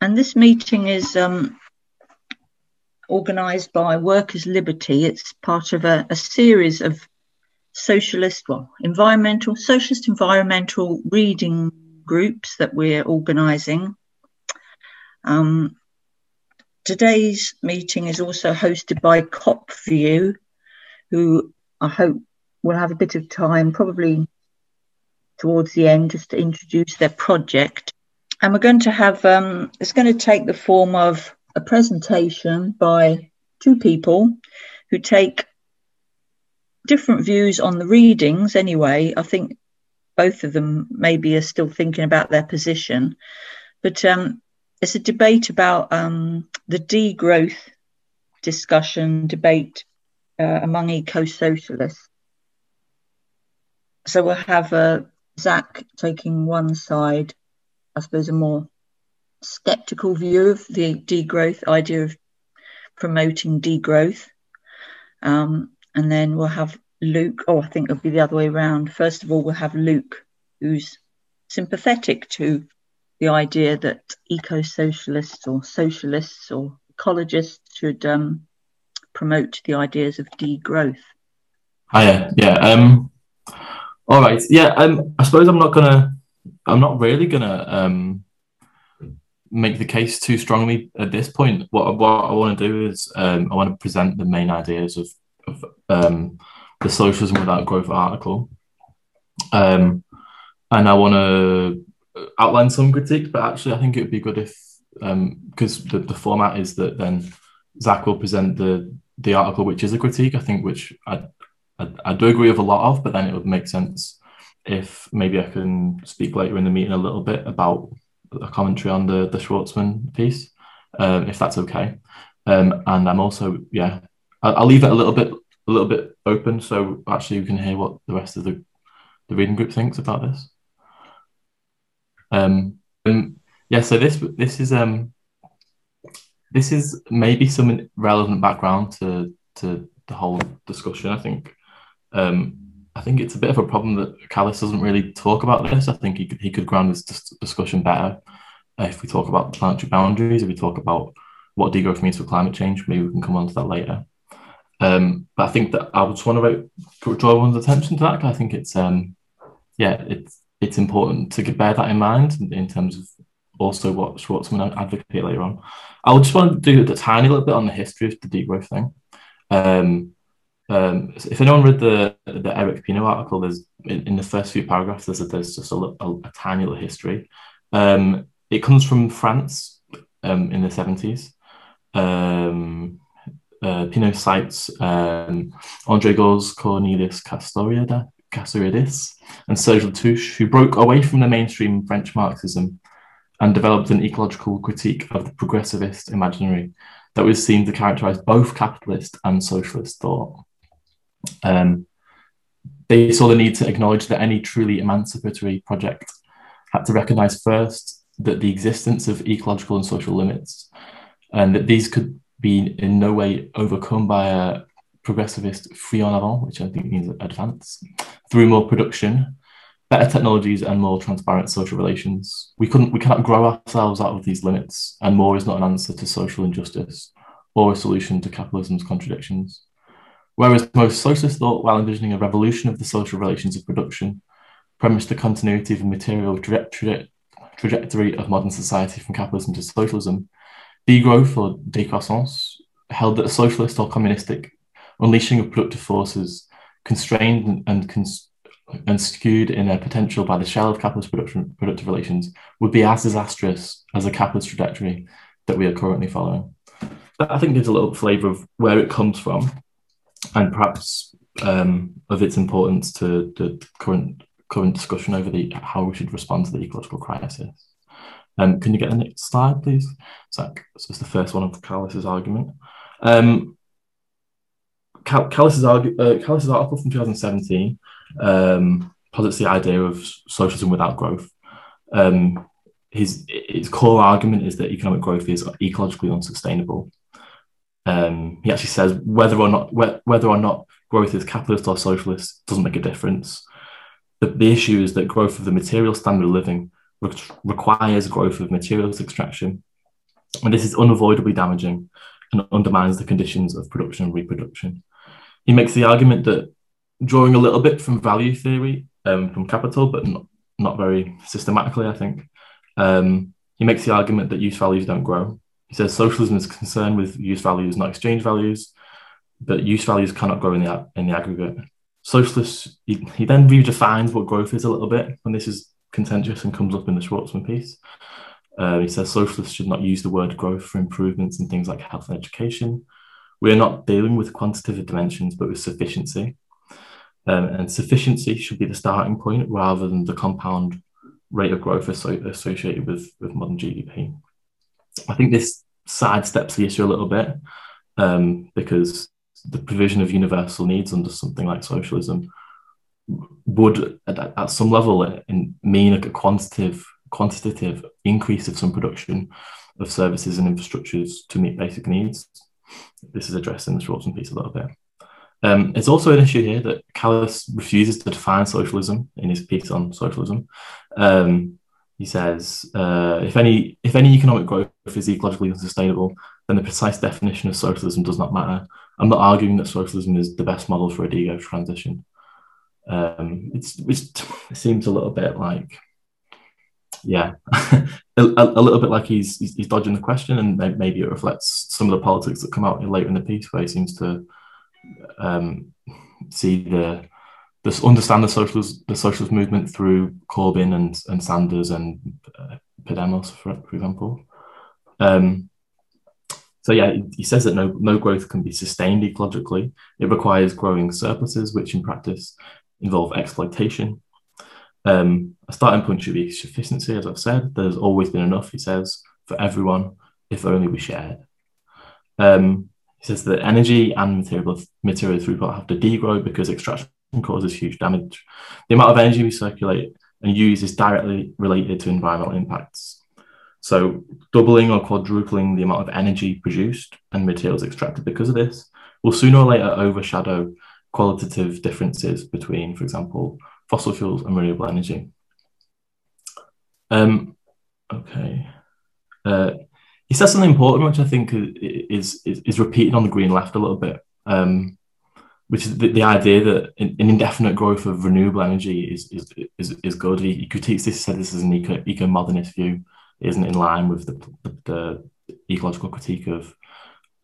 and this meeting is um, organised by Workers' Liberty. It's part of a, a series of socialist, well, environmental, socialist environmental reading groups that we're organising. Um, today's meeting is also hosted by CopView, who I hope will have a bit of time, probably towards the end, just to introduce their project. And we're going to have, um, it's going to take the form of a presentation by two people who take different views on the readings anyway. I think both of them maybe are still thinking about their position. But um, it's a debate about um, the degrowth discussion, debate uh, among eco socialists. So we'll have uh, Zach taking one side, I suppose, a more skeptical view of the degrowth idea of promoting degrowth. Um, and then we'll have Luke, oh, I think it'll be the other way around. First of all, we'll have Luke, who's sympathetic to the idea that eco socialists or socialists or ecologists should um, promote the ideas of degrowth. Hiya, yeah. Um, all right, yeah. Um, I suppose I'm not gonna, I'm not really gonna um, make the case too strongly at this point. What what I want to do is um, I want to present the main ideas of, of um, the socialism without growth article, um, and I want to outline some critiques. But actually, I think it would be good if because um, the, the format is that then Zach will present the the article which is a critique. I think which I I, I do agree with a lot of, but then it would make sense if maybe I can speak later in the meeting a little bit about a commentary on the the Schwartzman piece, um, if that's okay. Um, and I'm also yeah, I'll, I'll, leave it a little bit a little bit open so actually you can hear what the rest of the the reading group thinks about this. Um, yeah, so this this is um this is maybe some relevant background to to the whole discussion. I think um, I think it's a bit of a problem that Kallis doesn't really talk about this. I think he could, he could ground this discussion better if we talk about planetary boundaries, if we talk about what degrowth means for climate change. Maybe we can come on to that later. Um, but I think that I just want to draw everyone's attention to that I think it's um, yeah, it's it's important to bear that in mind in terms of also what Schwartzman advocate later on. I just want to do a tiny little bit on the history of the degrowth thing. Um, um, if anyone read the the Eric Pineault article, there's in, in the first few paragraphs there's, there's just a, a, a, tiny little history. Um, it comes from France um, in the seventies. Um, uh, Pineault cites um, Andre Gorz, Cornelius Castoriada, Castoriadis, and Serge Latouche, who broke away from the mainstream French Marxism and developed an ecological critique of the progressivist imaginary that was seen to characterize both capitalist and socialist thought. Um, they saw the need to acknowledge that any truly emancipatory project had to recognize first that the existence of ecological and social limits, and that these could be in no way overcome by a progressivist fuite en avant, which I think means advance, through more production, better technologies, and more transparent social relations. We couldn't, we cannot grow ourselves out of these limits, and more is not an answer to social injustice or a solution to capitalism's contradictions. Whereas most socialist thought, while envisioning a revolution of the social relations of production, premised the continuity of the material tra- tra- trajectory of modern society from capitalism to socialism, degrowth or décroissance held that a socialist or communistic unleashing of productive forces constrained and, cons- and skewed in their potential by the shell of capitalist production, productive relations would be as disastrous as the capitalist trajectory that we are currently following. That I think gives a little flavour of where it comes from and perhaps um, of its importance to the current current discussion over the how we should respond to the ecological crisis. Um, can you get the next slide, please? Zach, this is the first one of Kallis's argument. Um, Cal- Kallis's, uh, Kallis's article from 2017 um, posits the idea of socialism without growth. Um, his, his core argument is that economic growth is ecologically unsustainable um, he actually says whether or not whether or not growth is capitalist or socialist doesn't make a difference. The, the issue is that growth of the material standard of living re- requires growth of materials extraction, and this is unavoidably damaging and undermines the conditions of production and reproduction. He makes the argument that drawing a little bit from value theory um, from capital, but not, not very systematically, I think. Um, he makes the argument that use values don't grow. He says socialism is concerned with use values, not exchange values, but use values cannot grow in the, in the aggregate. Socialists, he, he then redefines what growth is a little bit, and this is contentious and comes up in the Schwartzman piece. Uh, he says socialists should not use the word growth for improvements in things like health and education. We are not dealing with quantitative dimensions, but with sufficiency. Um, and sufficiency should be the starting point rather than the compound rate of growth associated with, with modern GDP. I think this sidesteps the issue a little bit um, because the provision of universal needs under something like socialism would, at, at some level, uh, in, mean a quantitative quantitative increase of some production of services and infrastructures to meet basic needs. This is addressed in the Schwartzman piece a little bit. Um, it's also an issue here that Kallis refuses to define socialism in his piece on socialism. Um, he says, uh, if any if any economic growth is ecologically unsustainable, then the precise definition of socialism does not matter. I'm not arguing that socialism is the best model for a degrowth transition. Um, it's, it seems a little bit like, yeah, a, a, a, little bit like he's, he's, he's dodging the question, and maybe it reflects some of the politics that come out later in the piece, where he seems to um, see the this understand the socialist the socialist movement through Corbyn and and Sanders and uh, Podemos, for, for example. Um, so yeah, he says that no no growth can be sustained ecologically. It requires growing surpluses, which in practice involve exploitation. Um, a starting point should be sufficiency, as I've said. There's always been enough, he says, for everyone, if only we shared. Um, he says that energy and material, material throughput have to degrow because extraction causes huge damage. The amount of energy we circulate and use is directly related to environmental impacts. So, doubling or quadrupling the amount of energy produced and materials extracted because of this will sooner or later overshadow qualitative differences between, for example, fossil fuels and renewable energy. Um, okay. Uh, he says something important, which I think is is, is repeated on the green left a little bit, um, which is the, the idea that an, indefinite growth of renewable energy is is is, is good. He, he critiques this, said this is an eco eco modernist view, it isn't in line with the, the, ecological critique of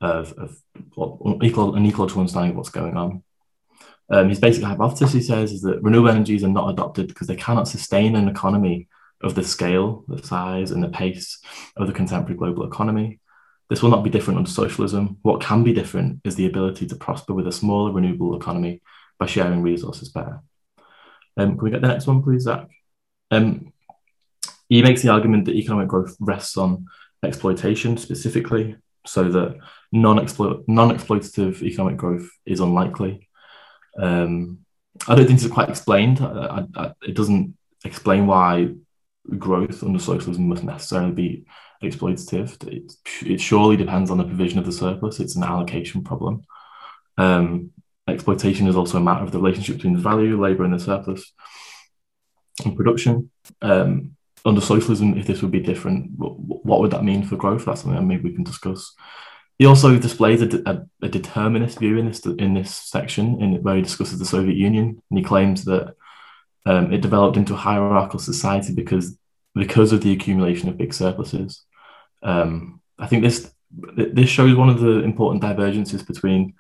of, of equal, an ecological understanding of what's going on. Um, his basic hypothesis, he says, is that renewable energies are not adopted because they cannot sustain an economy of the scale, the size, and the pace of the contemporary global economy. This will not be different under socialism. What can be different is the ability to prosper with a smaller renewable economy by sharing resources better. Um, can we get the next one, please, Zach? Um, he makes the argument that economic growth rests on exploitation specifically, so that non-exploitative economic growth is unlikely. Um, I don't think it's quite explained. I, I, it doesn't explain why growth under socialism must necessarily be exploitative. It, it surely depends on the provision of the surplus. It's an allocation problem. Um, exploitation is also a matter of the relationship between the value, labour, and the surplus and production. Um, under socialism, if this would be different, what, would that mean for growth? That's something that maybe we can discuss. He also displays a, a, a determinist view in this in this section, in where he discusses the Soviet Union, and he claims that um, it developed into a hierarchical society because because of the accumulation of big surpluses. Um, I think this this shows one of the important divergences between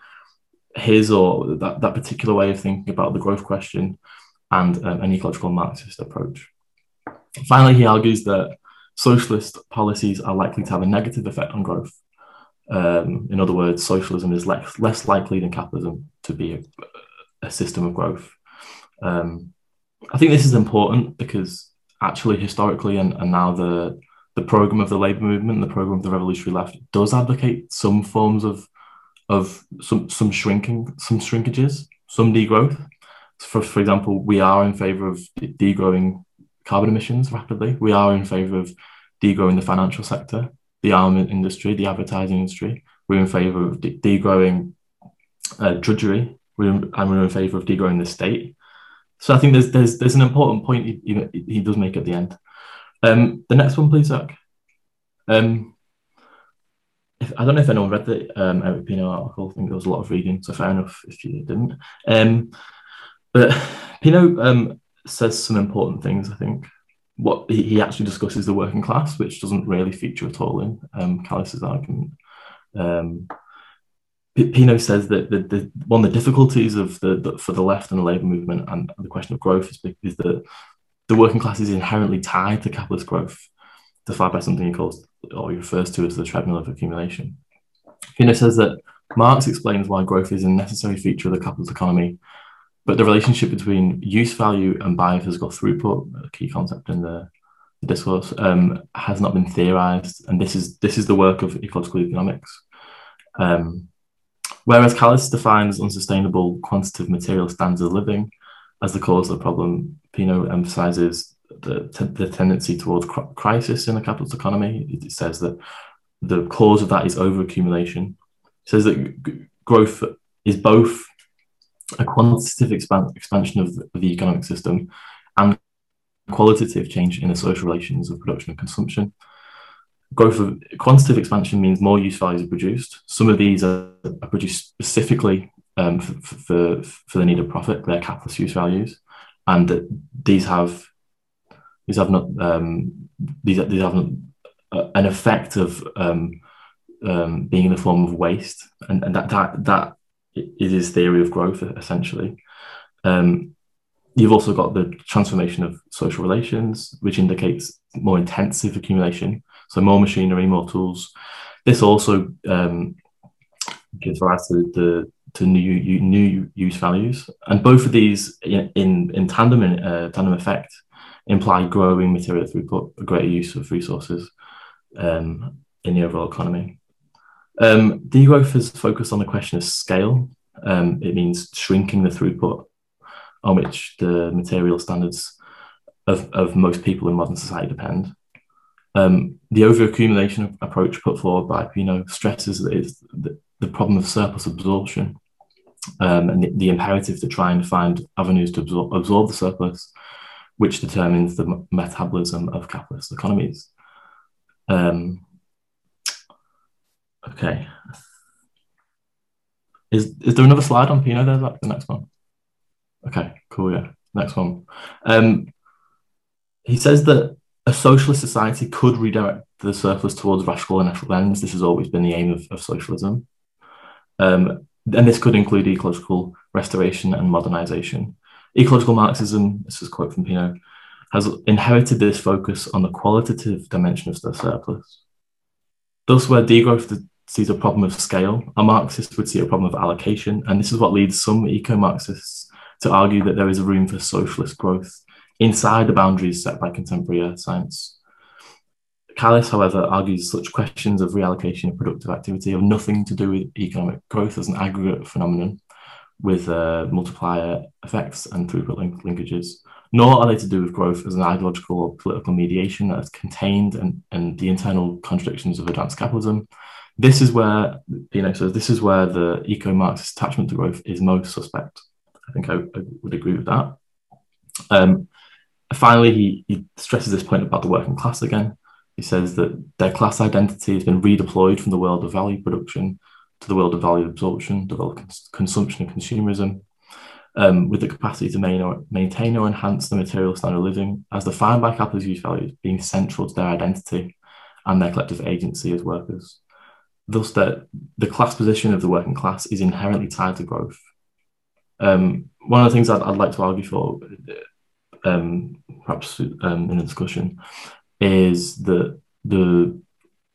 his or that, that particular way of thinking about the growth question and um, an ecological Marxist approach. Finally, he argues that socialist policies are likely to have a negative effect on growth. Um, in other words, socialism is less, less likely than capitalism to be a, a system of growth. Um, I think this is important because actually historically and, and now the the program of the labor movement, the program of the revolutionary left does advocate some forms of of some some shrinking, some shrinkages, some degrowth. For for example, we are in favour of degrowing carbon emissions rapidly. We are in favour of degrowing the financial sector, the armament industry, the advertising industry. We're in favour of de- degrowing uh, drudgery, we're in, and we're in favour of degrowing the state. So I think there's there's there's an important point he, he, he does make at the end. Um, the next one, please, Zach. Um, if, I don't know if anyone read the um, Eric Pineault article. I think there was a lot of reading, so fair enough if you didn't. Um, but Pineault um, says some important things. I think what he, actually discusses the working class, which doesn't really feature at all in um, Kallis's argument. Um, Pineault says that the, the, one of the difficulties of the, the, for the left and the labour movement and the question of growth is, is that the working class is inherently tied to capitalist growth, defined by something he calls or he refers to as the treadmill of accumulation. Pineault says that Marx explains why growth is a necessary feature of the capitalist economy, but the relationship between use value and biophysical throughput, a key concept in the, the discourse, um, has not been theorized, and this is this is the work of ecological economics. Um, whereas Kallis defines unsustainable quantitative material standards of living as the cause of the problem, Pineault emphasizes the, the tendency towards crisis in the capitalist economy. It says that the cause of that is overaccumulation. It says that growth is both a quantitative expand, expansion of the, of the economic system and qualitative change in the social relations of production and consumption. Growth of quantitative expansion means more use values are produced. Some of these are, are produced specifically um, for, for, for the need of profit, they're capitalist use values, and that these have these have not um, these these have not, uh, an effect of um, um, being in the form of waste, and, and that that that is his theory of growth essentially. Um, you've also got the transformation of social relations, which indicates more intensive accumulation, so more machinery, more tools. This also um, gives rise to the to new new use values, and both of these in in, tandem in uh, tandem effect imply growing material throughput, a greater use of resources um, in the overall economy. Um, degrowth is focused on the question of scale. Um, it means shrinking the throughput on which the material standards of, of most people in modern society depend. Um, the overaccumulation approach put forward by Pineault stresses that it's the, the problem of surplus absorption um, and the, the, imperative to try and find avenues to absorb, absorb the surplus which determines the metabolism of capitalist economies. Um, okay. Is, is there another slide on Pineault there, the next one? Okay, cool, yeah. Next one. Um, he says that a socialist society could redirect the surplus towards rational and ethical ends. This has always been the aim of, of socialism. Um, and this could include ecological restoration and modernization. Ecological Marxism, this is a quote from Pineault, has inherited this focus on the qualitative dimension of the surplus. Thus, where degrowth sees a problem of scale, a Marxist would see a problem of allocation, and this is what leads some eco-Marxists to argue that there is room for socialist growth inside the boundaries set by contemporary science. Kallis, however, argues such questions of reallocation of productive activity have nothing to do with economic growth as an aggregate phenomenon, with uh, multiplier effects and throughput link linkages, nor are they to do with growth as an ideological or political mediation that is contained and, and the internal contradictions of advanced capitalism. This is where, you know, so this is where the eco-Marxist attachment to growth is most suspect. I think I, I would agree with that. Um, finally, he, he stresses this point about the working class again. He says that their class identity has been redeployed from the world of value production to the world of value absorption, develop cons- consumption and consumerism, um, with the capacity to main or, maintain or enhance the material standard of living as defined by capitalist use values being central to their identity and their collective agency as workers. Thus, that the class position of the working class is inherently tied to growth. Um, one of the things I'd, I'd, like to argue for, um, perhaps um, in a discussion, is that the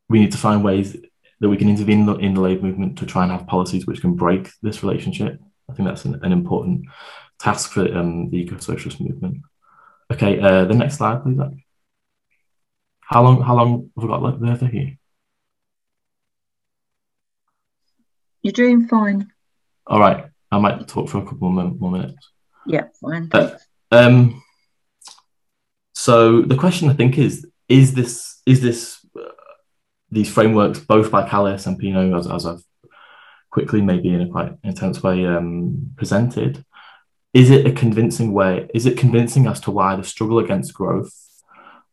we need to find ways that we can intervene in the, in the labour movement to try and have policies which can break this relationship. I think that's an, an important task for um, the eco-socialist movement. Okay, uh, the next slide, please. How long? How long have we got left there, Vicky? You're doing fine. All right, I might talk for a couple more, more minutes. Yeah, fine. Uh, um, so the question I think is: Is this is this these frameworks, both by Kallis and Pineault, as, as I've quickly, maybe in a quite intense way, um, presented, is it a convincing way? Is it convincing as to why the struggle against growth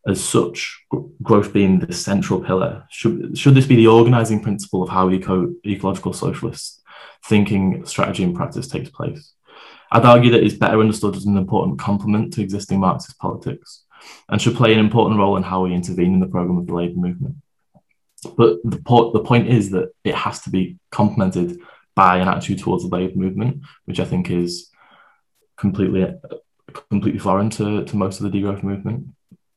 as such, growth being the central pillar, should, should this be the organizing principle of how eco, ecological socialist thinking, strategy, and practice takes place? I'd argue that it's better understood as an important complement to existing Marxist politics and should play an important role in how we intervene in the program of the labour movement. But the, po- the point is that it has to be complemented by an attitude towards the labour movement, which I think is completely completely foreign to, to most of the degrowth movement.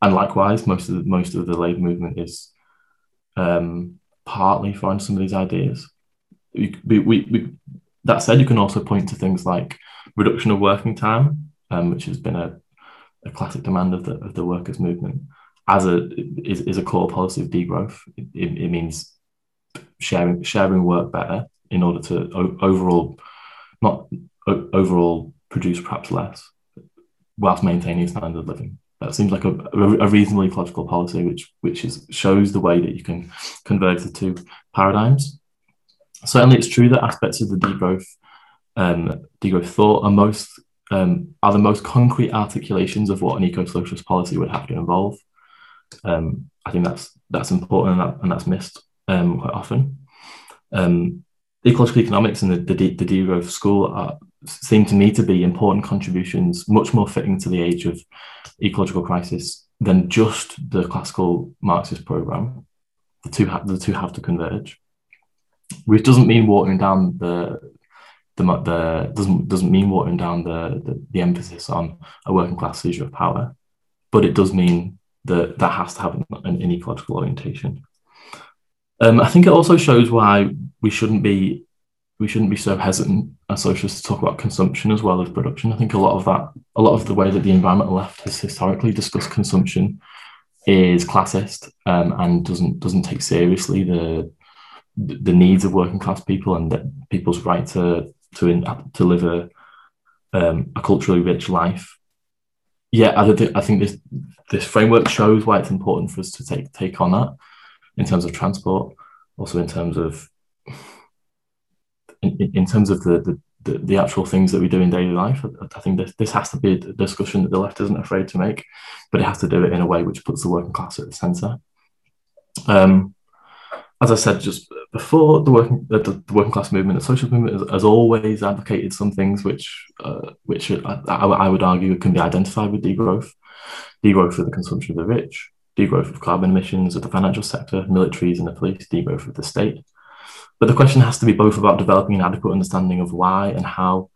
And likewise, most of the, most of the labour movement is um, partly foreign to some of these ideas. We, we, we, that said, you can also point to things like reduction of working time, um, which has been a, a classic demand of the, of the workers' movement, as a is, is a core policy of degrowth. It, it, means sharing sharing work better in order to overall not overall produce perhaps less whilst maintaining standard of living. That seems like a, a reasonably ecological policy, which which is shows the way that you can converge the two paradigms. Certainly, it's true that aspects of the degrowth um, degrowth thought are most um, are the most concrete articulations of what an eco-socialist policy would have to involve. Um, I think that's that's important and, that, and that's missed um, quite often. Um, ecological economics and the, the, the degrowth school are, seem to me to be important contributions, much more fitting to the age of ecological crisis than just the classical Marxist program. The two have the two have to converge, which doesn't mean watering down the the, the doesn't doesn't mean watering down the, the, the emphasis on a working class seizure of power, but it does mean that that has to have an, an ecological orientation. Um, I think it also shows why we shouldn't be we shouldn't be so hesitant as socialists to talk about consumption as well as production. I think a lot of that, a lot of the way that the environmental left has historically discussed consumption is classist um, and doesn't doesn't take seriously the the needs of working class people and people's right to to in, to live a um, a culturally rich life. Yeah, I, th- I think this this framework shows why it's important for us to take take on that in terms of transport, also in terms of in, in terms of the, the the, the actual things that we do in daily life. I, I think this, this has to be a discussion that the left isn't afraid to make, but it has to do it in a way which puts the working class at the centre. Um, as I said just before, the working the, the working class movement, the social movement, has, has always advocated some things which uh, which I, I, would argue can be identified with degrowth, degrowth of the consumption of the rich, degrowth of carbon emissions of the financial sector, militaries and the police, degrowth of the state. But the question has to be both about developing an adequate understanding of why and how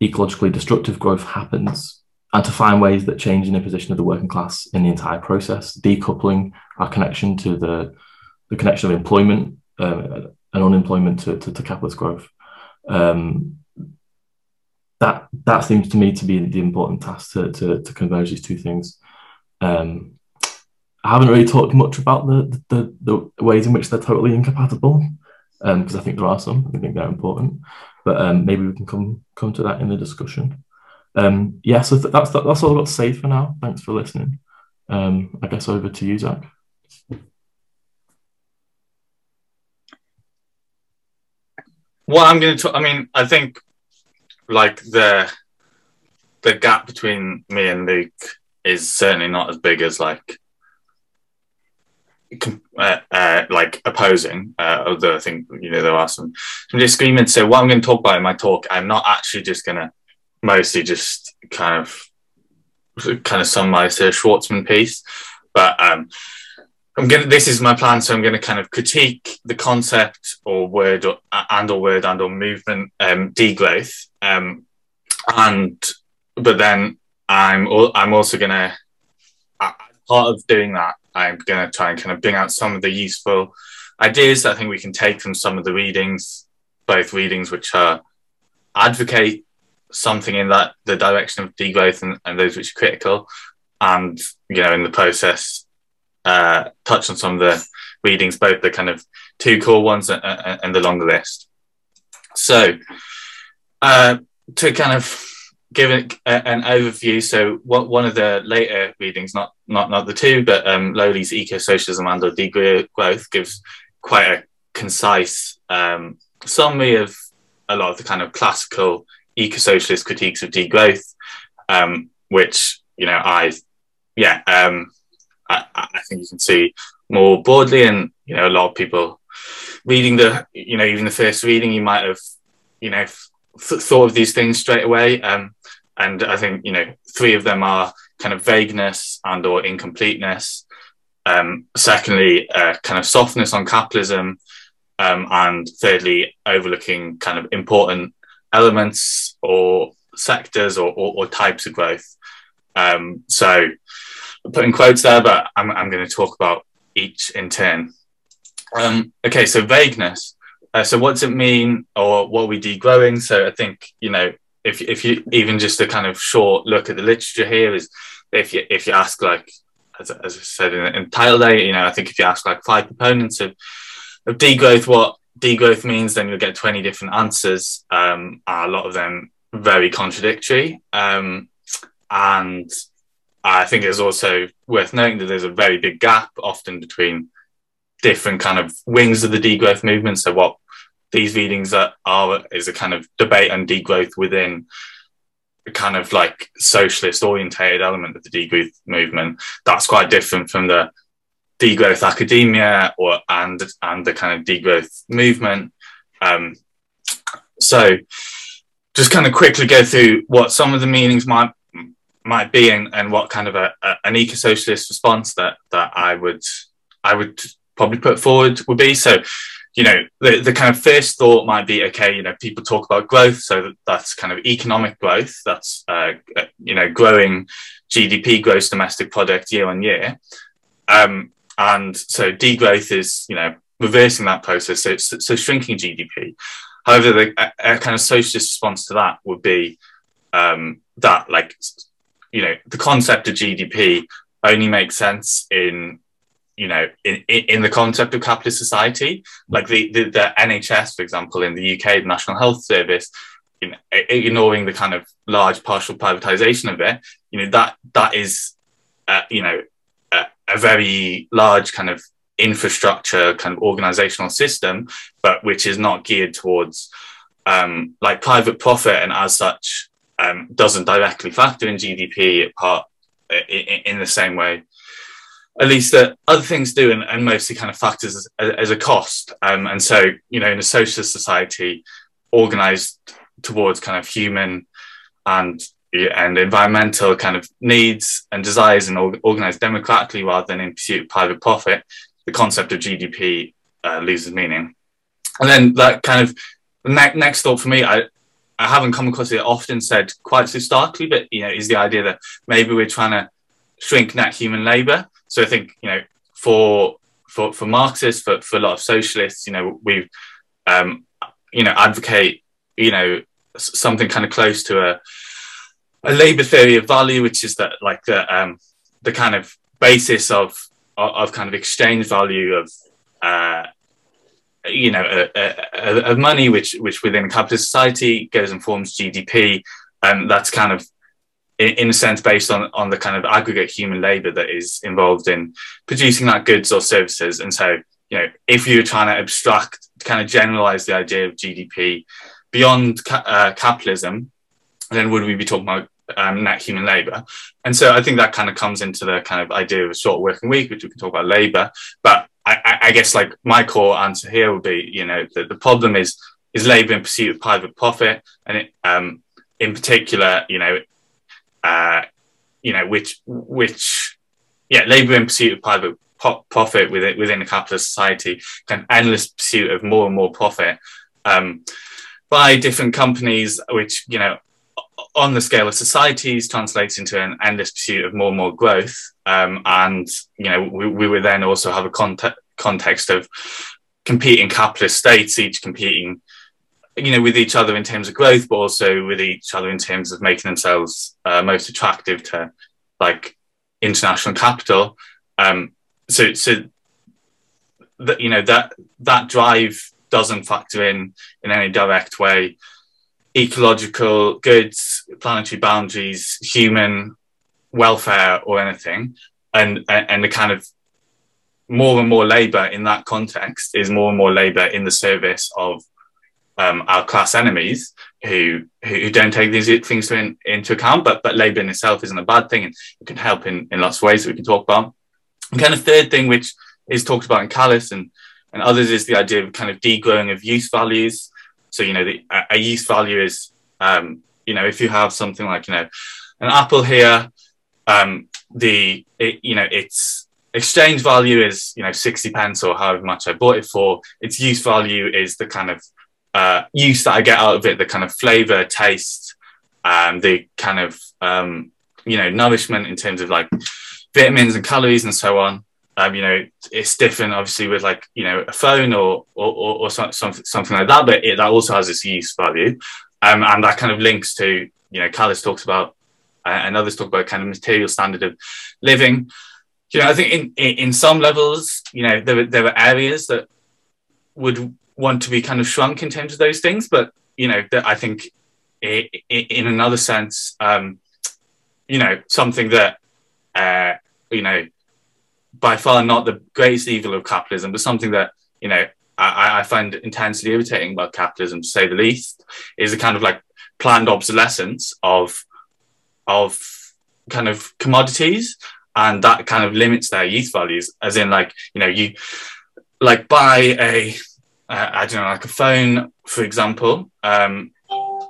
ecologically destructive growth happens, and to find ways that change in the position of the working class in the entire process, decoupling our connection to the the connection of employment uh, and unemployment to, to, to capitalist growth. Um, that that seems to me to be the important task to, to, to converge these two things. Um, I haven't really talked much about the, the, the ways in which they're totally incompatible because um, I think there are some. I think they're important, but um, maybe we can come come to that in the discussion. Um, yeah, so th- that's that, that's all I've got to say for now. Thanks for listening. Um, I guess over to you, Zach. Well, I'm going to. I mean, I think like the the gap between me and Luke is certainly not as big as like uh, uh, like opposing. Uh, although I think you know there are some some disagreements. So what I'm going to talk about in my talk, I'm not actually just going to mostly just kind of kind of summarize the Schwartzman piece, but um, I'm gonna. This is my plan, so I'm going to kind of critique the concept or word or, and or word and or movement um, degrowth, um, and but then I'm I'm also going to part of doing that. I'm going to try and kind of bring out some of the useful ideas that I think we can take from some of the readings, both readings which are advocate something in that the direction of degrowth and, and those which are critical, and you know in the process uh, touch on some of the readings, both the kind of two core ones and, the longer list. So, uh, to kind of give it an overview, so what, one of the later readings, not not not the two, but um, Löwy's Eco Socialism and or Degrowth gives quite a concise um, summary of a lot of the kind of classical eco-socialist critiques of degrowth, um, which you know I, yeah, um, I, I think you can see more broadly, and you know, a lot of people reading the, you know, even the first reading, you might have, you know, th- thought of these things straight away. Um, and I think you know, three of them are kind of vagueness and or incompleteness. Um, secondly, uh, kind of softness on capitalism, um, and thirdly, overlooking kind of important elements or sectors or, or, or types of growth. Um, so putting quotes there, but I'm, I'm going to talk about each in turn. Um, okay, so vagueness. Uh, so what does it mean or what are we degrowing? So I think, you know, if, if you even just a kind of short look at the literature here is if you, if you ask like, as, as I said in, in title there, you know, I think if you ask like five proponents of, of degrowth, what degrowth means, then you'll get 20 different answers. Um, a lot of them very contradictory. Um, and I think it's also worth noting that there's a very big gap often between different kind of wings of the degrowth movement. So what these readings are, are is a kind of debate on degrowth within a kind of like socialist orientated element of the degrowth movement. That's quite different from the degrowth academia or and and the kind of degrowth movement. Um, so just kind of quickly go through what some of the meanings might might be and, and what kind of a, a, an eco-socialist response that that I would I would probably put forward would be so you know the, the kind of first thought might be okay you know people talk about growth so that's kind of economic growth that's uh, you know growing gdp gross domestic product year on year um, and so degrowth is, you know, reversing that process. So, so shrinking GDP. However, the, a, a, kind of socialist response to that would be um, that, like, you know, the concept of GDP only makes sense in, you know, in, in the concept of capitalist society. Like the, the, the NHS, for example, in the UK, the National Health Service, you know, ignoring the kind of large partial privatization of it, you know, that that is, uh, you know, a very large kind of infrastructure kind of organizational system, but which is not geared towards um, like private profit and as such um, doesn't directly factor in GDP part in, the same way. At least that other things do, and, and mostly kind of factors as, as a cost. Um, and so, you know, in a socialist society, organized towards kind of human and and environmental kind of needs and desires and organized democratically rather than in pursuit of private profit, the concept of GDP uh, loses meaning. And then that kind of ne- next thought for me, I, I haven't come across it often said quite so starkly, but you know, is the idea that maybe we're trying to shrink net human labor. So I think you know, for for for Marxists, for for a lot of socialists, you know, we um, you know advocate you know something kind of close to a a labor theory of value, which is that like the um, the kind of basis of of kind of exchange value of uh, you know of money, which which within a capitalist society goes and forms GDP, and that's kind of in, in a sense based on on the kind of aggregate human labor that is involved in producing that goods or services. And so you know if you're trying to abstract, kind of generalize the idea of GDP beyond ca- uh, capitalism, then would we be talking about um, net human labour. And so I think that kind of comes into the kind of idea of a short working week, which we can talk about labour. But I, I, guess like my core answer here would be, you know, the, the problem is is labour in pursuit of private profit, and it, um, in particular, you know, uh, you know, which which yeah, labour in pursuit of private po- profit within within a capitalist society, kind of endless pursuit of more and more profit. Um, by different companies, which you know on the scale of societies translates into an endless pursuit of more and more growth. Um, and, you know, we, we would then also have a context, context of competing capitalist states, each competing, you know, with each other in terms of growth, but also with each other in terms of making themselves uh, most attractive to like international capital. Um, so, so that, you know, that, that drive doesn't factor in in any direct way ecological goods, planetary boundaries, human welfare, or anything. And, and the kind of more and more labour in that context is more and more labour in the service of um, our class enemies who who don't take these things in, into account. But but labour in itself isn't a bad thing, and it can help in, in lots of ways that we can talk about. And kind of third thing, which is talked about in Kallis and, and others, is the idea of kind of degrowing of use values. So, you know, the, a, use value is, um, you know, if you have something like, you know, an apple here, um, the, it, you know, its exchange value is, you know, 60 pence or however much I bought it for. Its use value is the kind of uh, use that I get out of it, the kind of flavor, taste, um, the kind of, um, you know, nourishment in terms of like vitamins and calories and so on. Um, you know, it's different, obviously, with like you know a phone or or, or, or something something like that, but it, that also has its use value, um, and that kind of links to you know, Kallis talks about uh, and others talk about kind of material standard of living. You know, I think in in, in some levels, you know, there there were areas that would want to be kind of shrunk in terms of those things, but you know, that I think it, it, in another sense, um, you know, something that uh, you know by far not the greatest evil of capitalism, but something that you know I, I find intensely irritating about capitalism, to say the least, is a kind of like planned obsolescence of of kind of commodities, and that kind of limits their use values. As in, like you know, you like buy a uh, I don't know, like a phone, for example, um,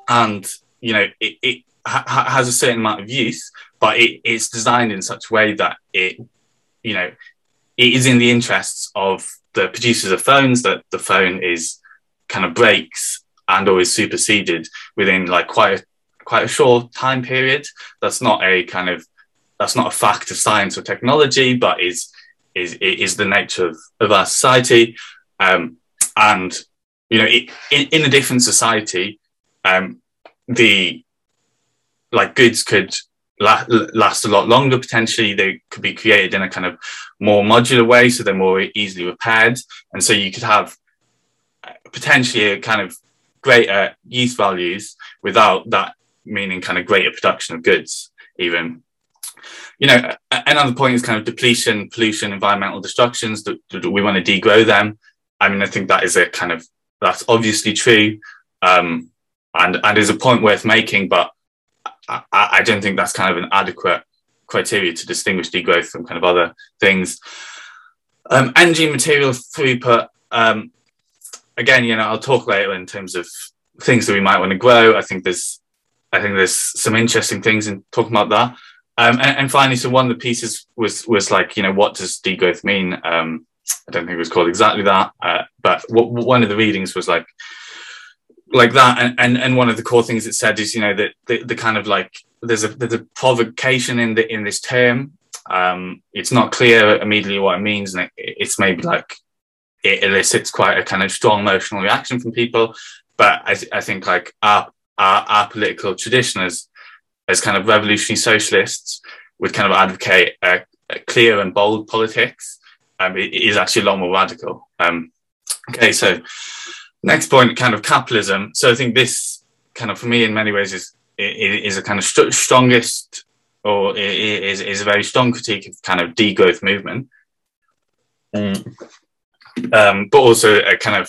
and you know it, it ha- has a certain amount of use, but it, it's designed in such a way that it you know, it is in the interests of the producers of phones that the phone is kind of breaks and or is superseded within like quite a, quite a short time period. That's not a kind of that's not a fact of science or technology, but is is is the nature of, of our society. Um, and you know, it, in, in a different society, um, the like goods could last a lot longer potentially. They could be created in a kind of more modular way so they're more easily repaired. And so you could have uh, potentially a kind of greater use values without that meaning kind of greater production of goods even. You know another point is kind of depletion pollution environmental destructions that, we want to degrow them. I mean i think that is a kind of that's obviously true. Um, and and is a point worth making but I, I don't think that's kind of an adequate criteria to distinguish degrowth from kind of other things. Um, energy material throughput. Um, again, you know, I'll talk later in terms of things that we might want to grow. I think there's, I think there's some interesting things in talking about that. Um, and, and, finally, so one of the pieces was was like, you know, what does degrowth mean? Um, I don't think it was called exactly that, uh, but w- one of the readings was like, like that and, and and one of the core things it said is you know that the, the kind of like there's a there's a provocation in the in this term. Um it's not clear immediately what it means and it, it's maybe like it elicits quite a kind of strong emotional reaction from people. But i, th- I think like our, our, our political tradition as as kind of revolutionary socialists would kind of advocate a, a clear and bold politics um, it, it is actually a lot more radical. Um okay so next point, kind of capitalism. So I think this kind of, for me, in many ways, is is a kind of st- strongest or is is a very strong critique of kind of degrowth movement, mm. um, but also a kind of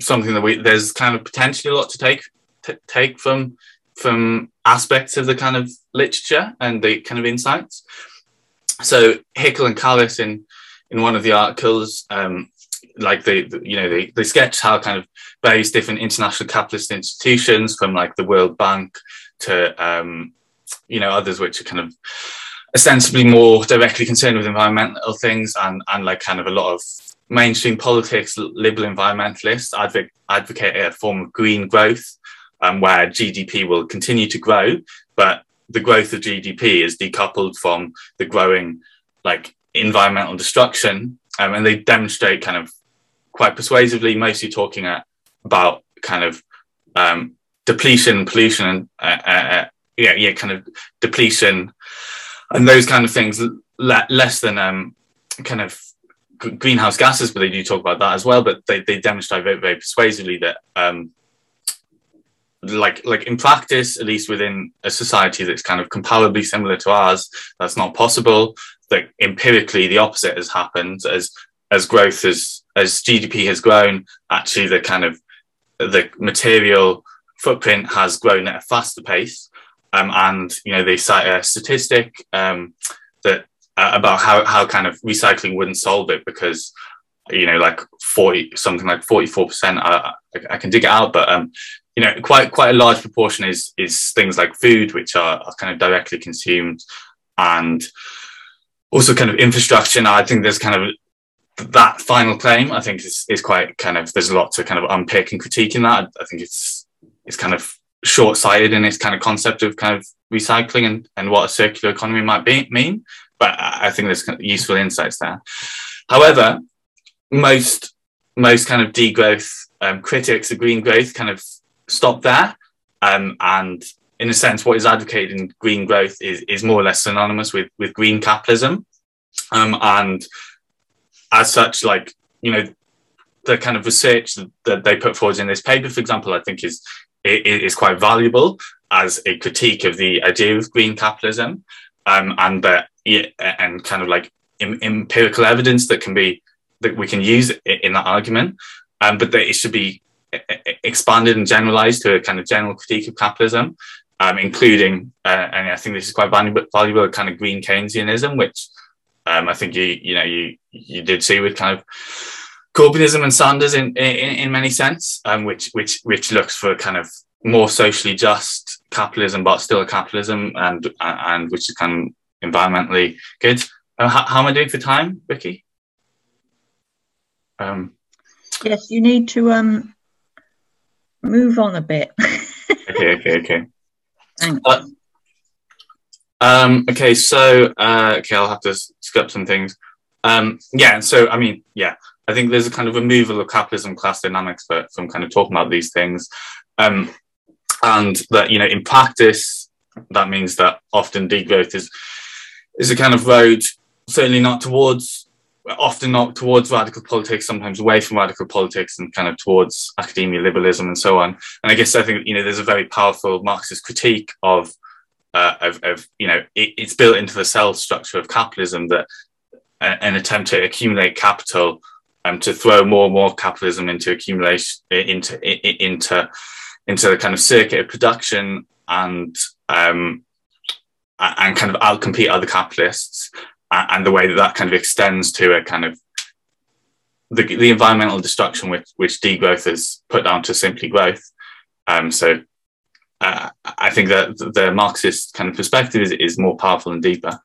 something that we there's kind of potentially a lot to take t- take from from aspects of the kind of literature and the kind of insights. So Hickel and Kallis in in one of the articles um, like they, you know, they, they sketch how kind of various different international capitalist institutions from like the World Bank to, um, you know, others which are kind of ostensibly more directly concerned with environmental things and, and like kind of a lot of mainstream politics, liberal environmentalists advocate, advocate a form of green growth um, where GDP will continue to grow, but the growth of GDP is decoupled from the growing like environmental destruction. Um, and they demonstrate kind of quite persuasively, mostly talking at, about kind of um, depletion, pollution, and uh, uh, uh, yeah, yeah, kind of depletion and those kind of things. Le- less than um, kind of greenhouse gases, but they do talk about that as well. But they, they demonstrate very, very persuasively that, um, like, like in practice, at least within a society that's kind of comparably similar to ours, that's not possible. That empirically, the opposite has happened as as growth has as GDP has grown, actually the kind of the material footprint has grown at a faster pace. Um, and you know they cite a statistic um, that uh, about how how kind of recycling wouldn't solve it because you know like 40 something like 44 percent I, I, can dig it out but um you know quite quite a large proportion is is things like food which are, are kind of directly consumed and also kind of infrastructure i think there's kind of that final claim i think is, is quite kind of there's a lot to kind of unpick and critique in that i think it's it's kind of short-sighted in its kind of concept of kind of recycling and, and what a circular economy might be mean but i think there's kind of useful insights there however most most kind of degrowth um, critics of green growth kind of stop there. Um, and in a sense, what is advocated in green growth is, is more or less synonymous with, with green capitalism. Um, and as such, like, you know, the kind of research that they put forward in this paper, for example, I think is, is quite valuable as a critique of the idea of green capitalism um, and that and kind of like empirical evidence that can be that we can use in that argument, um, but that it should be expanded and generalized to a kind of general critique of capitalism, um, including, uh, and I think this is quite valuable, valuable kind of green Keynesianism, which um, I think you you know you you did see with kind of Corbynism and Sanders in in, in many sense, um, which which which looks for kind of more socially just capitalism, but still a capitalism, and and which is kind of environmentally good. Uh, how, how am I doing for time, Vicky? Um, yes, you need to um, move on a bit. okay, okay, okay. Thanks. Uh, um, okay, so uh, okay, I'll have to skip some things. Um, yeah, so I mean, yeah, I think there's a kind of removal of capitalism class dynamics from kind of talking about these things, um, and that you know, in practice, that means that often degrowth is is a kind of road, certainly not towards often not towards radical politics, sometimes away from radical politics and kind of towards academia liberalism and so on. And I guess I think you know there's a very powerful Marxist critique of uh, of, of, you know it, it's built into the cell structure of capitalism that an attempt to accumulate capital um, to throw more and more capitalism into accumulation into into into the kind of circuit of production and um, and kind of outcompete other capitalists and the way that that kind of extends to a kind of the, the environmental destruction which, which degrowth is put down to simply growth. Um, so uh, I think that the Marxist kind of perspective is, is more powerful and deeper.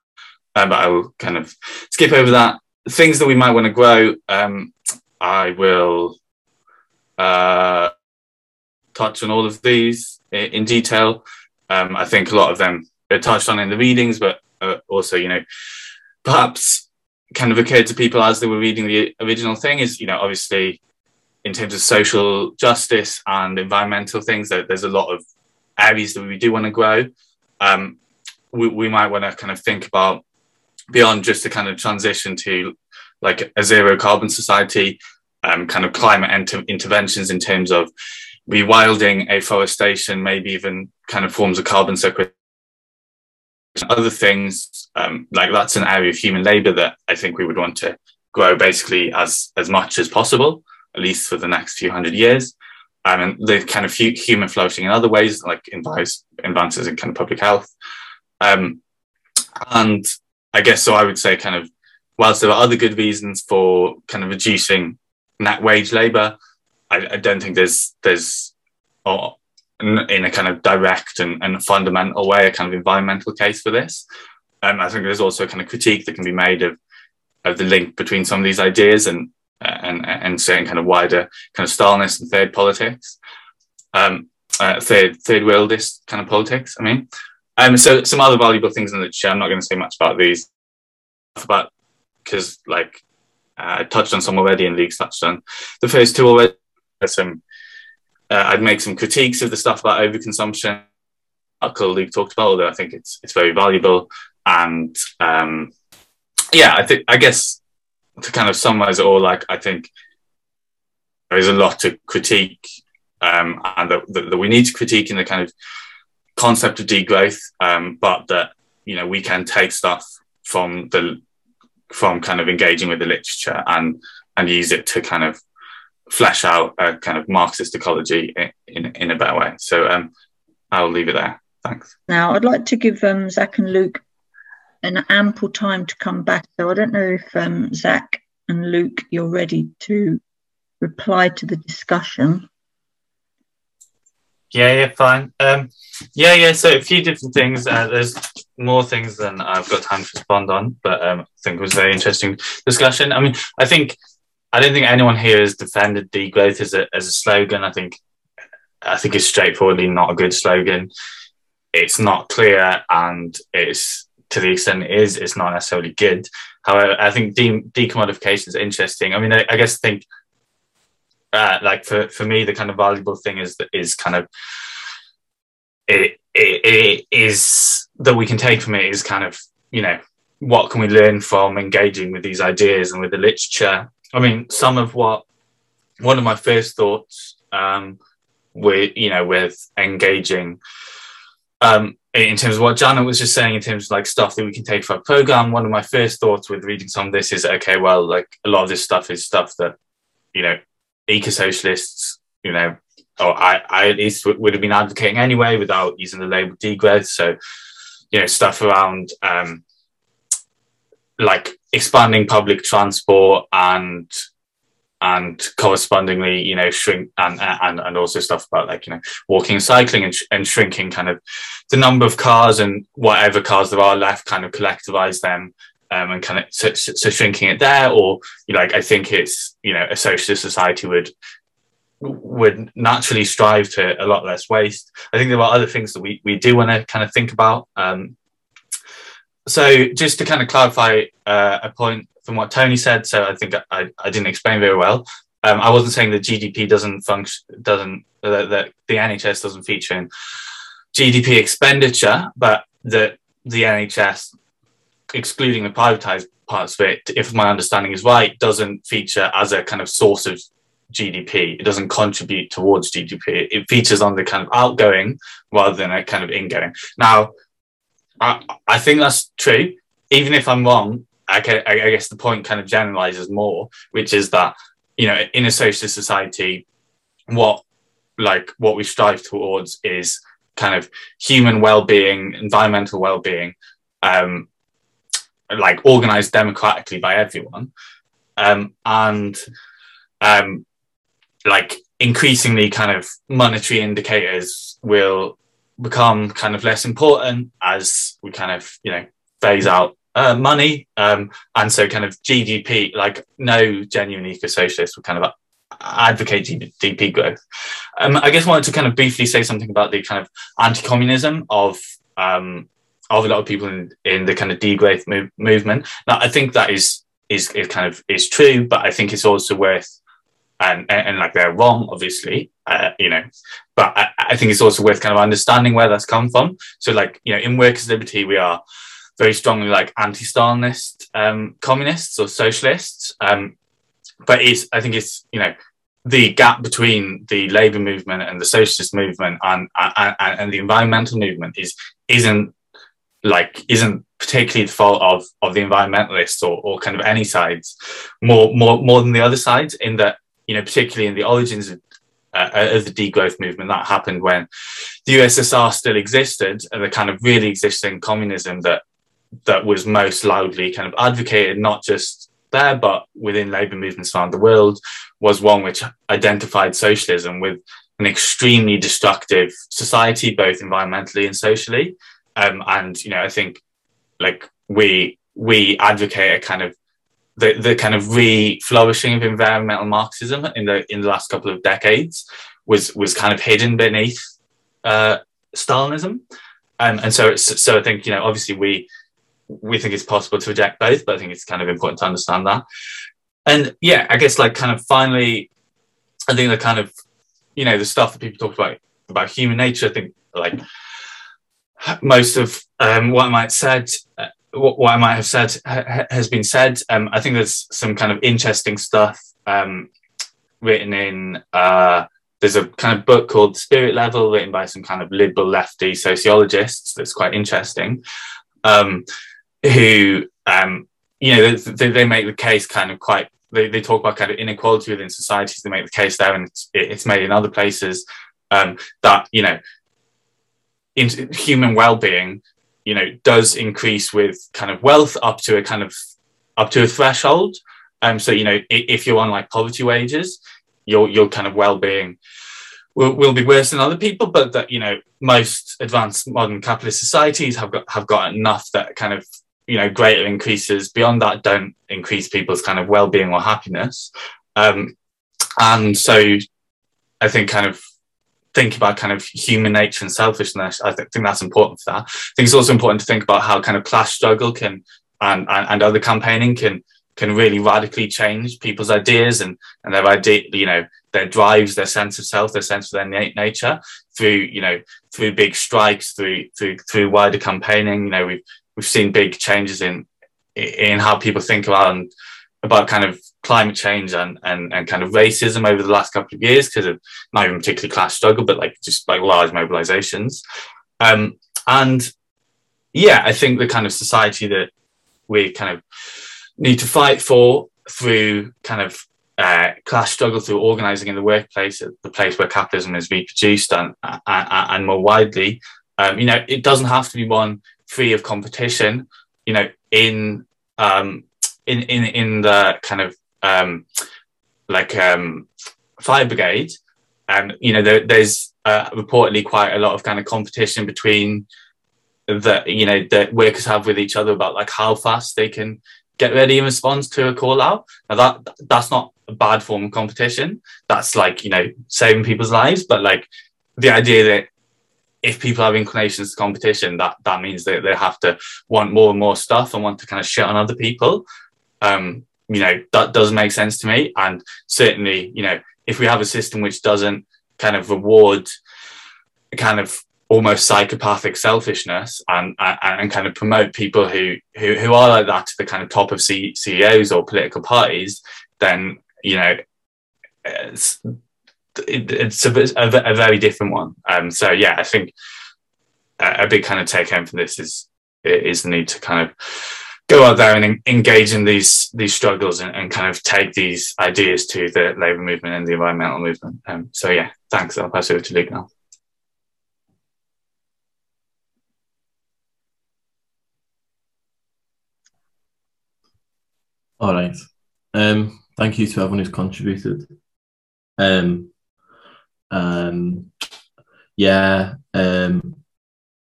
Um, but I will kind of skip over that. Things that we might want to grow, um, I will uh, touch on all of these in, in detail. Um, I think a lot of them are touched on in the readings, but uh, also, you know, perhaps kind of occurred to people as they were reading the original thing is, you know, obviously in terms of social justice and environmental things, there's a lot of areas that we do want to grow. Um, we, we might want to kind of think about beyond just a kind of transition to like a zero carbon society, um, kind of climate inter- interventions in terms of rewilding, afforestation, maybe even kind of forms of carbon sequestration other things um, like that's an area of human labor that I think we would want to grow basically as as much as possible, at least for the next few hundred years. Um, and the kind of human flourishing in other ways, like in advances in kind of public health. Um, and I guess so. I would say kind of whilst there are other good reasons for kind of reducing net wage labor, I, I don't think there's there's or in a kind of direct and, and fundamental way, a kind of environmental case for this. Um, I think there's also a kind of critique that can be made of of the link between some of these ideas and and and certain kind of wider kind of Stalinist and third politics, um, uh, third third worldist kind of politics. I mean, um, so some other valuable things in the literature. I'm not going to say much about these, about because like uh, I touched on some already, and Luke's touched on the first two already. Some uh, I'd make some critiques of the stuff about overconsumption. Article Luke talked about, although I think it's it's very valuable. And um, yeah, I think I guess to kind of summarize it all, like I think there is a lot to critique, um, and that, that, we need to critique in the kind of concept of degrowth, um, but that you know we can take stuff from the from kind of engaging with the literature and and use it to kind of flesh out a kind of Marxist ecology in, in, in a better way. So um, I'll leave it there. Thanks. Now, I'd like to give um, Zach and Luke an ample time to come back. So I don't know if um, Zach and Luke, you're ready to reply to the discussion. Yeah, yeah, fine. Um, yeah, yeah. So a few different things. Uh, there's more things than I've got time to respond on, but um, I think it was a very interesting discussion. I mean, I think I don't think anyone here has defended degrowth as a as a slogan. I think I think it's straightforwardly not a good slogan. It's not clear, and it's to the extent it is, it's not necessarily good. However, I think de- decommodification is interesting. I mean, I, I guess I think uh, like for, for me, the kind of valuable thing is that is kind of it, it, it is that we can take from it is kind of you know what can we learn from engaging with these ideas and with the literature. I mean, some of what one of my first thoughts um, with you know with engaging um, in terms of what Janet was just saying, in terms of like stuff that we can take for our program, one of my first thoughts with reading some of this is okay, well, like a lot of this stuff is stuff that, you know, eco socialists, you know, or I, I at least w- would have been advocating anyway without using the label degrowth. So, you know, stuff around um, like expanding public transport and and correspondingly, you know, shrink and and and also stuff about like you know walking cycling and, sh- and shrinking kind of the number of cars and whatever cars there are left, kind of collectivize them um, and kind of so, so, shrinking it there, or you know, like I think it's you know a socialist society would would naturally strive to a lot less waste. I think there are other things that we we do want to kind of think about. Um, so just to kind of clarify uh, a point from what Tony said, so I think I, I didn't explain very well. Um, I wasn't saying that GDP doesn't function, doesn't that the NHS doesn't feature in GDP expenditure, but that the NHS excluding the privatized parts of it, if my understanding is right, doesn't feature as a kind of source of GDP. It doesn't contribute towards GDP. It features on the kind of outgoing rather than a kind of ingoing. Now, I, I think that's true. Even if I'm wrong, I, I guess the point kind of generalizes more, which is that, you know, in a socialist society, what like what we strive towards is kind of human well-being, environmental well-being, um, like organized democratically by everyone. Um, and um, like increasingly kind of monetary indicators will become kind of less important as we kind of you know phase out uh, money um, and so kind of gdp like no genuine eco-socialist would kind of advocate gdp growth um, i guess I wanted to kind of briefly say something about the kind of anti-communism of um, of a lot of people in, in the kind of degrowth move, movement. Now, I think that is, is is kind of is true, but I think it's also worth and and, and like they're wrong, obviously, uh, you know. But I, I, think it's also worth kind of understanding where that's come from. So, like you know, in Workers' Liberty, we are very strongly like anti-Stalinist um, communists or socialists. Um, but it's I think it's you know the gap between the labor movement and the socialist movement and, and, and the environmental movement is isn't like isn't particularly the fault of of the environmentalists or, or kind of any sides more more more than the other sides in that you know particularly in the origins of, uh, of the degrowth movement that happened when the USSR still existed and the kind of really existing communism that that was most loudly kind of advocated not just there but within labor movements around the world was one which identified socialism with an extremely destructive society both environmentally and socially. Um, and you know, I think like we we advocate a kind of the, the kind of re-flourishing of environmental Marxism in the in the last couple of decades was was kind of hidden beneath uh, Stalinism, um, and so so I think you know obviously we we think it's possible to reject both, but I think it's kind of important to understand that. And yeah, I guess like kind of finally, I think the kind of you know the stuff that people talk about about human nature. I think like most of um, what I might said, uh, what, what, I might have said ha- has been said. Um, I think there's some kind of interesting stuff um, written in. Uh, there's a kind of book called Spirit Level, written by some kind of liberal lefty sociologists. That's quite interesting. Um, who um, you know they, they, make the case kind of quite. They, they talk about kind of inequality within societies. They make the case there, and it's, it's made in other places um, that you know in human well-being you know, does increase with kind of wealth up to a kind of up to a threshold. Um, so you know, if you're on like poverty wages, your your kind of well-being will, will be worse than other people. But that you know, most advanced modern capitalist societies have got have got enough that kind of you know greater increases beyond that don't increase people's kind of well-being or happiness. Um, and so, I think kind of think about kind of human nature and selfishness. I think that's important for that. I think it's also important to think about how kind of class struggle can and, and, and other campaigning can can really radically change people's ideas and, and their idea, you know, their drives, their sense of self, their sense of their na- nature through, you know, through big strikes, through through through wider campaigning. You know, we've we've seen big changes in in how people think about and about kind of climate change and, and, and kind of racism over the last couple of years because of not even particularly class struggle, but like just like large mobilizations. Um, and yeah, I think the kind of society that we kind of need to fight for through kind of uh, class struggle, through organizing in the workplace, the place where capitalism is reproduced and, and, and more widely. Um, you know, it doesn't have to be one free of competition. You know, in um, in in in the kind of um, like um, fire brigade, and you know there, there's uh, reportedly quite a lot of kind of competition between that you know that workers have with each other about like how fast they can get ready in response to a call out. Now that that's not a bad form of competition. That's like you know saving people's lives, but like the idea that if people have inclinations to competition, that that means that they have to want more and more stuff and want to kind of shit on other people um, you know, that does make sense to me. And certainly, you know, if we have a system which doesn't kind of reward kind of almost psychopathic selfishness and, and, and kind of promote people who, who, who are like that to the kind of top of C- CEOs or political parties, then, you know, it, it's a, a, a, very different one. Um, so yeah, I think a, a big kind of take home from this is, is the need to kind of go out there and engage in these these struggles and, and, kind of take these ideas to the labour movement and the environmental movement. Um, so yeah, thanks. I'll pass over to Luke now. All right. Um, thank you to everyone who's contributed. Um, um, yeah. Um,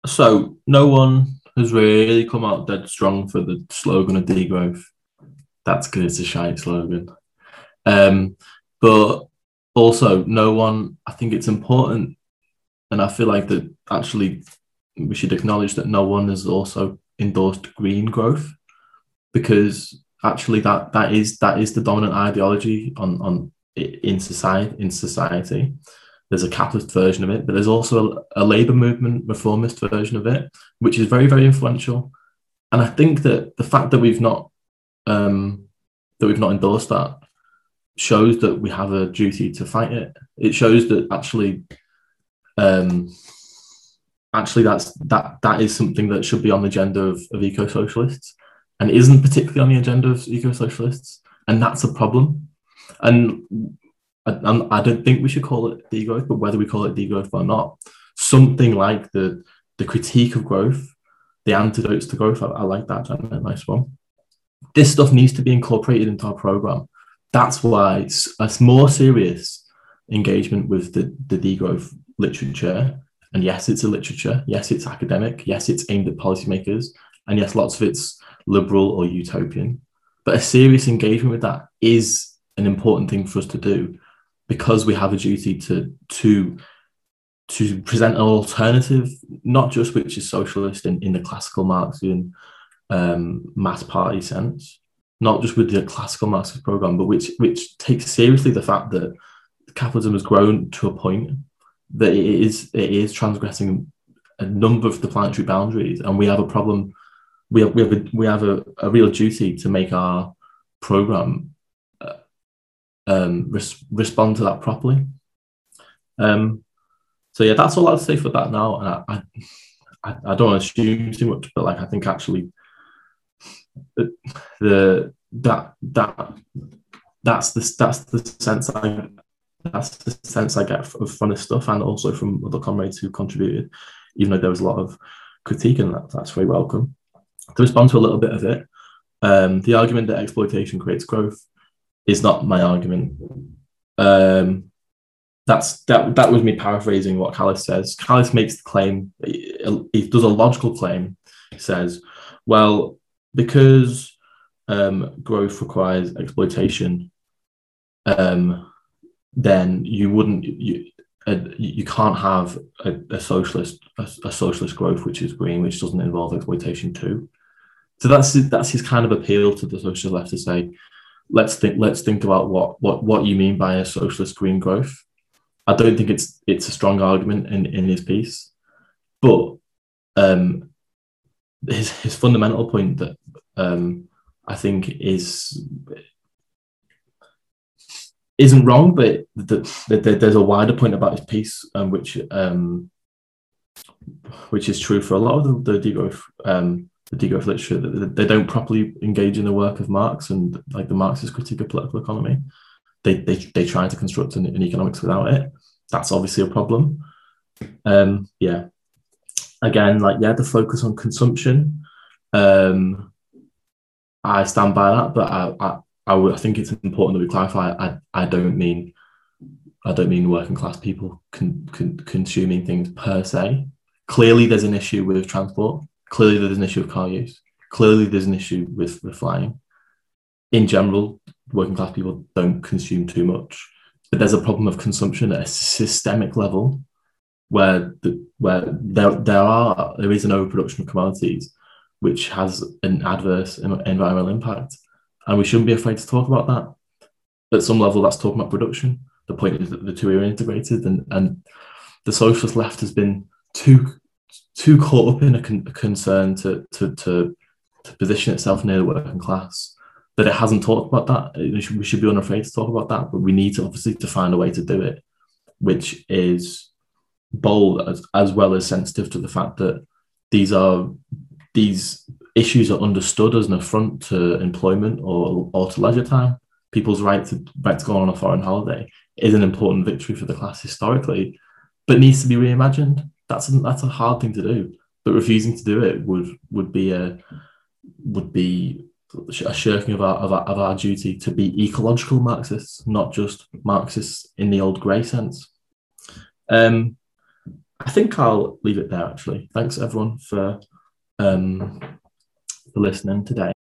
so no one has really come out dead strong for the slogan of degrowth. That's good. It's a shite slogan. Um, but also, no one, I think it's important, and I feel like that actually we should acknowledge that no one has also endorsed green growth because actually that that is that is the dominant ideology on on in society in society there's a capitalist version of it, but there's also a, a labour movement reformist version of it, which is very, very influential. And I think that the fact that we've not um, that we've not endorsed that shows that we have a duty to fight it. It shows that actually, um, actually, that's that that is something that should be on the agenda of, of eco socialists, and isn't particularly on the agenda of eco socialists, and that's a problem. And I, I don't think we should call it degrowth, but whether we call it degrowth or not, something like the the critique of growth, the antidotes to growth. I, I like that, Janet. Nice one. This stuff needs to be incorporated into our program. That's why it's a more serious engagement with the, the degrowth literature. And yes, it's a literature. Yes, it's academic. Yes, it's aimed at policymakers. And yes, lots of it's liberal or utopian. But a serious engagement with that is an important thing for us to do because we have a duty to to to present an alternative, not just which is socialist in, in the classical Marxian um, mass party sense, not just with the classical Marxist program, but which which takes seriously the fact that capitalism has grown to a point that it is it is transgressing a number of the planetary boundaries, and we have a problem. We have we have a, we have a, a real duty to make our program um, res- respond to that properly. Um, so yeah, that's all I'd say for that now. And I, I, I don't assume too much, but like I think actually the, that that that's the that's the sense I that's the sense I get of this stuff, and also from other comrades who contributed. Even though there was a lot of critique, and that, that's very welcome. To respond to a little bit of it, um, the argument that exploitation creates growth is not my argument. Um, that's that. That was me paraphrasing what Kallis says. Kallis makes the claim. He does a logical claim. He says, "Well, because um, growth requires exploitation, um, then you wouldn't you uh, you can't have a, a socialist a, a, socialist growth which is green, which doesn't involve exploitation too." So that's that's his kind of appeal to the social left to say, let's think let's think about what what what you mean by a socialist green growth. I don't think it's it's a strong argument in in his piece, but um, his his fundamental point that um, I think is isn't wrong, but the, the, the, there's a wider point about his piece, um, which um, which is true for a lot of the, the degrowth um, the degrowth literature. They don't properly engage in the work of Marx and like the Marxist critique of political economy. They they, they try to construct an, an economics without it. That's obviously a problem. Um, yeah. Again, like yeah, the focus on consumption. Um, I stand by that, but I, I, I, would, I think it's important that we clarify. I, I don't mean, I don't mean working class people con, con, consuming things per se. Clearly, there's an issue with transport. Clearly, there's an issue of car use. Clearly, there's an issue with, with flying. In general, working class people don't consume too much, but there's a problem of consumption at a systemic level where the, where there there are there is an overproduction of commodities which has an adverse environmental impact. And we shouldn't be afraid to talk about that. At some level, that's talking about production. The point is that the two are integrated, and, and the socialist left has been too too caught up in a, con- a concern to, to, to, to position itself near the working class that it hasn't talked about that. We should, we should be unafraid to talk about that, but we need to obviously to find a way to do it, which is bold as, as well as sensitive to the fact that these are these issues are understood as an affront to employment or, or to leisure time. People's right to right to go on a foreign holiday is an important victory for the class historically, but needs to be reimagined. That's a, that's a hard thing to do. But refusing to do it would would be a would be a shirking of our, of our, of our duty to be ecological Marxists, not just Marxists in the old grey sense. Um, I think I'll leave it there. Actually, thanks everyone for um, for listening today.